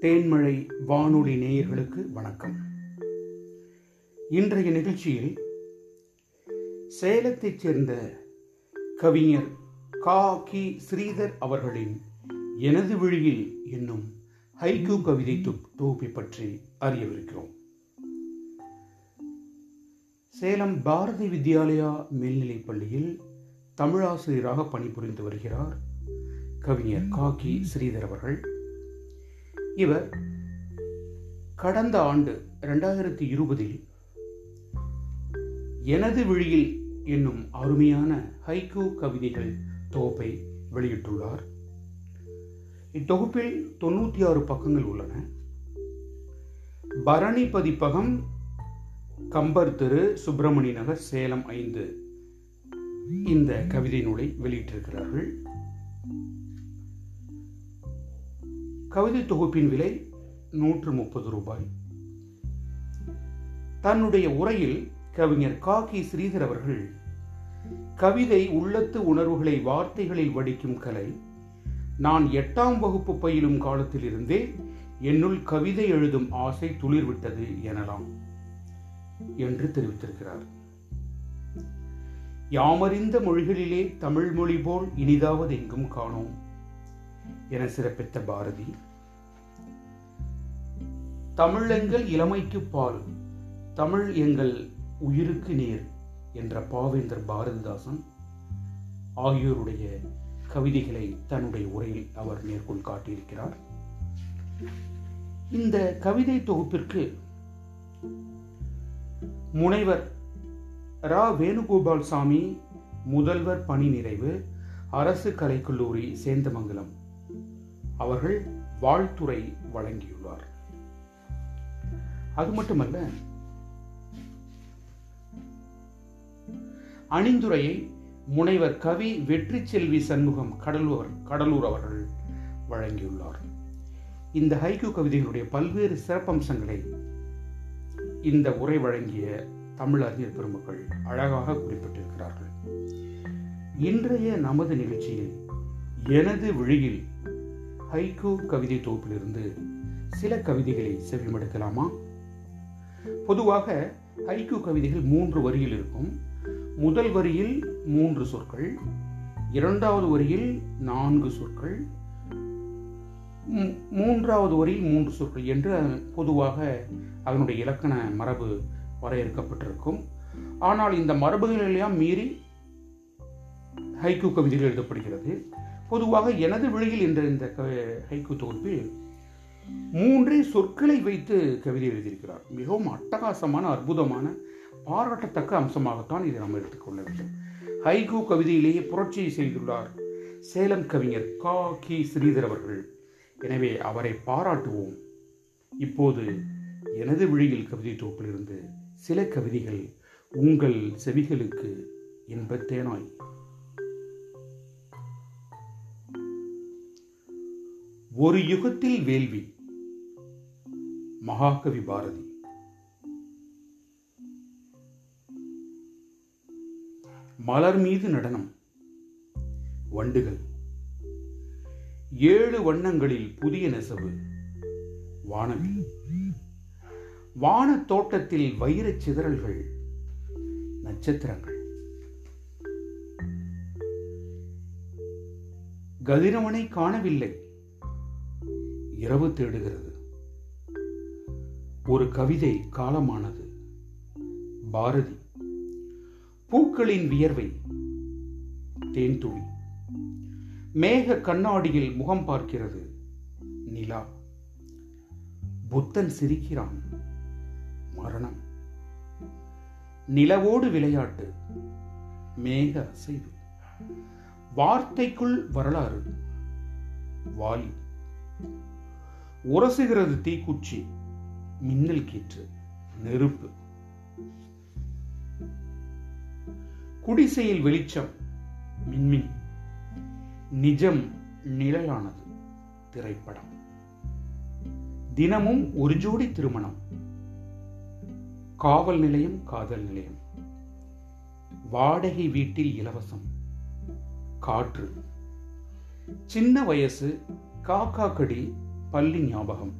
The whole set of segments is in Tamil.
தேன்மழை வானொலி நேயர்களுக்கு வணக்கம். இன்றைய நிகழ்ச்சியில் சேலத்தைச் சேர்ந்த கவிஞர் கா. கி. ஸ்ரீதர் அவர்களின் எனது விழியில் என்னும் ஹைக்கூ கவிதை தொகுப்பை பற்றி அறியவிருக்கிறோம். சேலம் பாரதி வித்யாலயா மேல்நிலைப் பள்ளியில் தமிழாசிரியராக பணிபுரிந்து வருகிறார் கவிஞர் காக்கி ஸ்ரீதர் அவர்கள். இவர் கடந்த ஆண்டு ரெண்டாயிரத்தி இருபதில் எனது விழியில் என்னும் அருமையான ஹைக்கூ கவிதைகள் தொகுப்பை வெளியிட்டுள்ளார். இத்தொகுப்பில் தொண்ணூற்றி ஆறு பக்கங்கள் உள்ளன. பரணி பதிப்பகம் கம்பர் திரு சுப்பிரமணிய நகர் சேலம் ஐந்து இந்த கவிதை நூலை வெளியிட்டிருக்கிறார்கள். கவிதை தொகுப்பின் விலை நூற்று முப்பது ரூபாய். தன்னுடைய உரையில் கவிஞர் காக்கி ஸ்ரீதர் அவர்கள் கவிதை உள்ளத்து உணர்வுகளை வார்த்தைகளில் வடிக்கும் கலை நான் எட்டாம் வகுப்பு பயிலும் காலத்திலிருந்தே என்னுள் கவிதை எழுதும் ஆசை துளிர்விட்டது எனலாம் என்று தெரிவித்திருக்கிறார். யாமறிந்த மொழிகளிலே தமிழ் மொழி போல் இனிதாவது எங்கும் காணோம். என சிறப்பித்த பாரதி. தமிழ் எங்கள் இளமைக்கு பால் தமிழ் எங்கள் உயிருக்கு நேர் என்ற பாவேந்தர் பாரதிதாசன் ஆகியோருடைய கவிதைகளை தன்னுடைய உரையில் அவர் மேற்கோள் காட்டியிருக்கிறார். இந்த கவிதை தொகுப்பிற்கு முனைவர் ரா. வேணுகோபால் சாமி முதல்வர் பணி நிறைவு அரசு கலைக்கல்லூரி சேந்தமங்கலம். அவர்கள் வாழ்த்துரை வழங்கியுள்ளார். அது மட்டுமல்ல அணிந்துரையை முனைவர் கவி வெற்றி செல்வி சண்முகம் கடலூர் கடலூர் அவர்கள் வழங்கியுள்ளார். இந்த ஹைக்கூ கவிதைகளுடைய பல்வேறு சிறப்பம்சங்களை இந்த உரை வழங்கிய தமிழ் அறிஞர் பெருமக்கள் அழகாக குறிப்பிட்டிருக்கிறார்கள். இன்றைய நமது நிகழ்ச்சியில் எனது விழியில் ஹைக்கூ கவிதை தொகுப்பிலிருந்து சில கவிதைகளை செவிமடுக்கலாமா? பொதுவாக ஹைக்கூ கவிதைகள் மூன்று வரியில் இருக்கும். முதல் வரியில் மூன்று சொற்கள் இரண்டாவது வரியில் நான்கு சொற்கள் மூ- மூன்றாவது வரியில் மூன்று சொற்கள் என்று பொதுவாக அதனுடைய இலக்கண மரபு வரையறுக்கப்பட்டிருக்கும். ஆனால் இந்த மரபுகளெல்லாம் மீறி ஹைக்கூ கவிதைகள் எழுதப்படுகிறது. பொதுவாக எனது விழியில் என்ற இந்த ஹைக்கு தொகுப்பில் மூன்றே சொற்களை வைத்து கவிதை எழுதியிருக்கிறார். மிகவும் அட்டகாசமான அற்புதமான பாராட்டத்தக்க அம்சமாகத்தான் இதை நாம் எடுத்துக்கொள்ள வேண்டும். ஹைகு கவிதையிலேயே புரட்சியை செய்துள்ளார் சேலம் கவிஞர் கா. கி. ஸ்ரீதர் அவர்கள். எனவே அவரை பாராட்டுவோம். இப்போது எனது விழியில் கவிதை தொகுப்பிலிருந்து சில கவிதைகள் உங்கள் செவிகளுக்கு இன்பத்தேனாய். ஒரு யுகத்தில் வேள்வி. மகாகவி பாரதி. மலர் மீது நடனம். வண்டுகள். ஏழு வண்ணங்களில் புதிய நெசவு. வானவில். வானத் தோட்டத்தில் வைரச் சிதறல்கள். நட்சத்திரங்கள். கதிரவனை காணவில்லை. இரவு தேடுகிறது. ஒரு கவிதை காலமானது. பாரதி. பூக்களின் வியர்வை. தேன்துளி. மேக கண்ணாடியில் முகம் பார்க்கிறது. நிலா. புத்தன் சிரிக்கிறான். மரணம். நிலவோடு விளையாட்டு. மேக அசைவு. வார்த்தைக்குள் வரலாறு. வாலி. உரசுகிறது தீக்குச்சி மின்னல் கீற்று நெருப்பு. குடிசையில் வெளிச்சம் மின்மின். நிஜம் நிழலானது திரைப்படம். தினமும் ஒரு ஜோடி திருமணம். காவல் நிலையம் காதல் நிலையம். வாடகை வீட்டில் இலவசம் காற்று. சின்ன வயசு காக்கா கடி பள்ளி ஞாபகம்.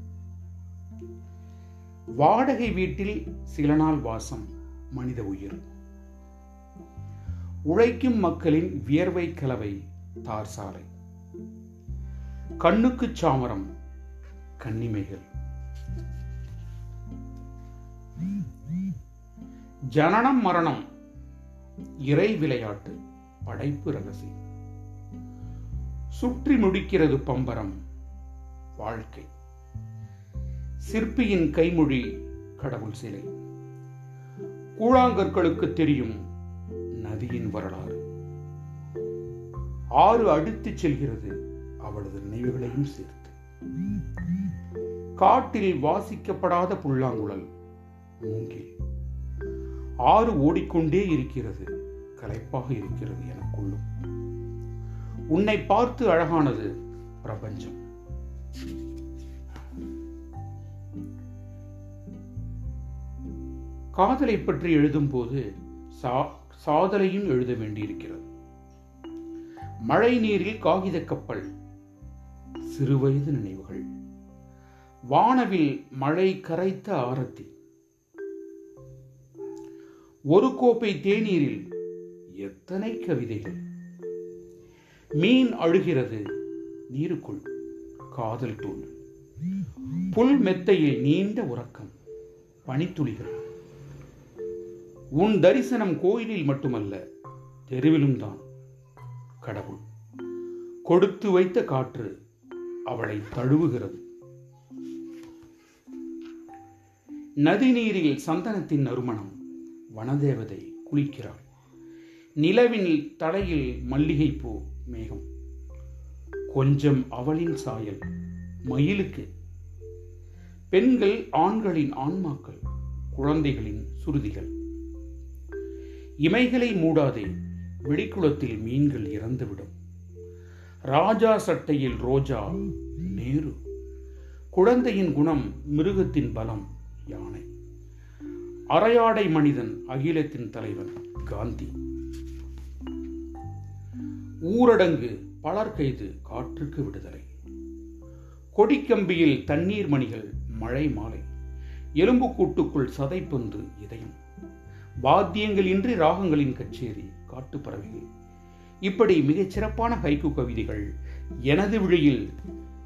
வாடகை வீட்டில் சில நாள் வாசம் மனித உயிர். உழைக்கும் மக்களின் வியர்வை கலவை தார் சாலை. கண்ணுக்கு சாமரம் கன்னிமைகள் ஜனனம் மரணம் இறை விளையாட்டு படைப்பு ரகசியம். சுற்றி முடிக்கிறது பம்பரம் வாழ்க்கை. சிற்பியின் கைமொழி கடவுள் சிலை. கூழாங்கற்களுக்கு தெரியும் நதியின் வரலாறு. ஆறு அடுத்து செல்கிறது அவளது நினைவுகளையும் சேர்த்து. காட்டில் வாசிக்கப்படாத புல்லாங்குழல் மூங்கில். ஆறு ஓடிக்கொண்டே இருக்கிறது கலைப்பாக இருக்கிறது எனக்குள்ளும் உன்னை பார்த்து அழகானது பிரபஞ்சம். காதலை பற்றி எழுதும் போது சாதலையும் எழுத வேண்டியிருக்கிறது. மழை நீரில் காகித கப்பல் சிறுவயது நினைவுகள். வானவில் மழை கரைத்த ஆரத்தி. ஒரு கோப்பை தேநீரில் எத்தனை கவிதைகள்? மீன் அழுகிறது நீருக்குள் காதல் தூள் புல் மெத்தையில் நீண்ட உறக்கம் பனித்துளிகள். உன் தரிசனம் கோயிலில் மட்டுமல்ல தெருவிலும் தான். கடவுள் கொடுத்து வைத்த காற்று அவளை தழுவுகிறது. நதிநீரில் சந்தனத்தின் நறுமணம் வனதேவதை குளிக்கிறாள். நிலவின் தலையில் மல்லிகைப்பூ மேகம். கொஞ்சம் அவளின் சாயல் மயிலுக்கு. பெண்கள் ஆண்களின் ஆன்மாக்கள் குழந்தைகளின் சுருதிகள். இமைகளை மூடாதே வெளிக்குளத்தில் மீன்கள் இறந்துவிடும். ராஜா சட்டையில் ரோஜா நேரு. குழந்தையின் குணம் மிருகத்தின் பலம் யானை. அரையாடை மனிதன் அகிலத்தின் தலைவன் காந்தி. ஊரடங்கு பலர் கைது காற்றுக்கு விடுதலை. கொடிக்கம்பியில் தண்ணீர் மணிகள் மழை மாலை. எலும்பு கூட்டுக்குள் சதைப்பந்து இதயம். வாத்தியங்கள் இன்றி ராகங்களின் கச்சேரி காட்டு பறவைகள் இப்படி மிகச் சிறப்பான ஹைக்கு கவிதைகள் எனது விழியில்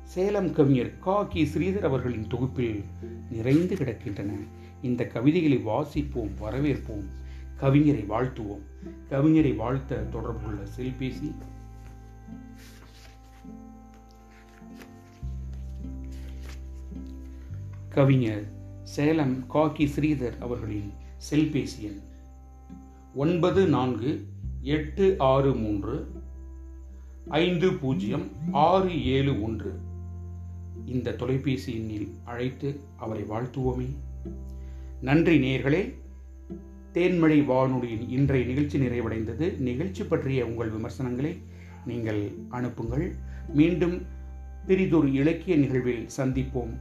சேலம் கவிஞர் கா. கி. ஸ்ரீதர் அவர்களின் தொகுப்பில் நிறைந்து கிடக்கின்றன. இந்த கவிதைகளை வாசிப்போம் வரவேற்போம் கவிஞரை வாழ்த்துவோம். கவிஞரை வாழ்த்த தொடர்புள்ள செல்பேசி. கவிஞர் சேலம் காக்கி ஸ்ரீதர் அவர்களின் செல்பேசி எண் ஒன்பது நான்கு எட்டு ஆறு மூன்று ஐந்து பூஜ்ஜியம் ஆறு ஏழு ஒன்று. இந்த தொலைபேசி எண்ணில் அழைத்து அவரை வாழ்த்துவோமே. நன்றி நேர்களே தேன்மழை வானொலியின் இன்றைய நிகழ்ச்சி நிறைவடைந்தது. நிகழ்ச்சி பற்றிய உங்கள் விமர்சனங்களை நீங்கள் அனுப்புங்கள். மீண்டும் பிரிதொரு இலக்கிய நிகழ்வில் சந்திப்போம்.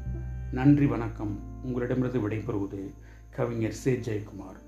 நன்றி வணக்கம். உங்களிடமிருந்து விடைபெறுவது கவிஞர் சே ஜெயக்குமார்.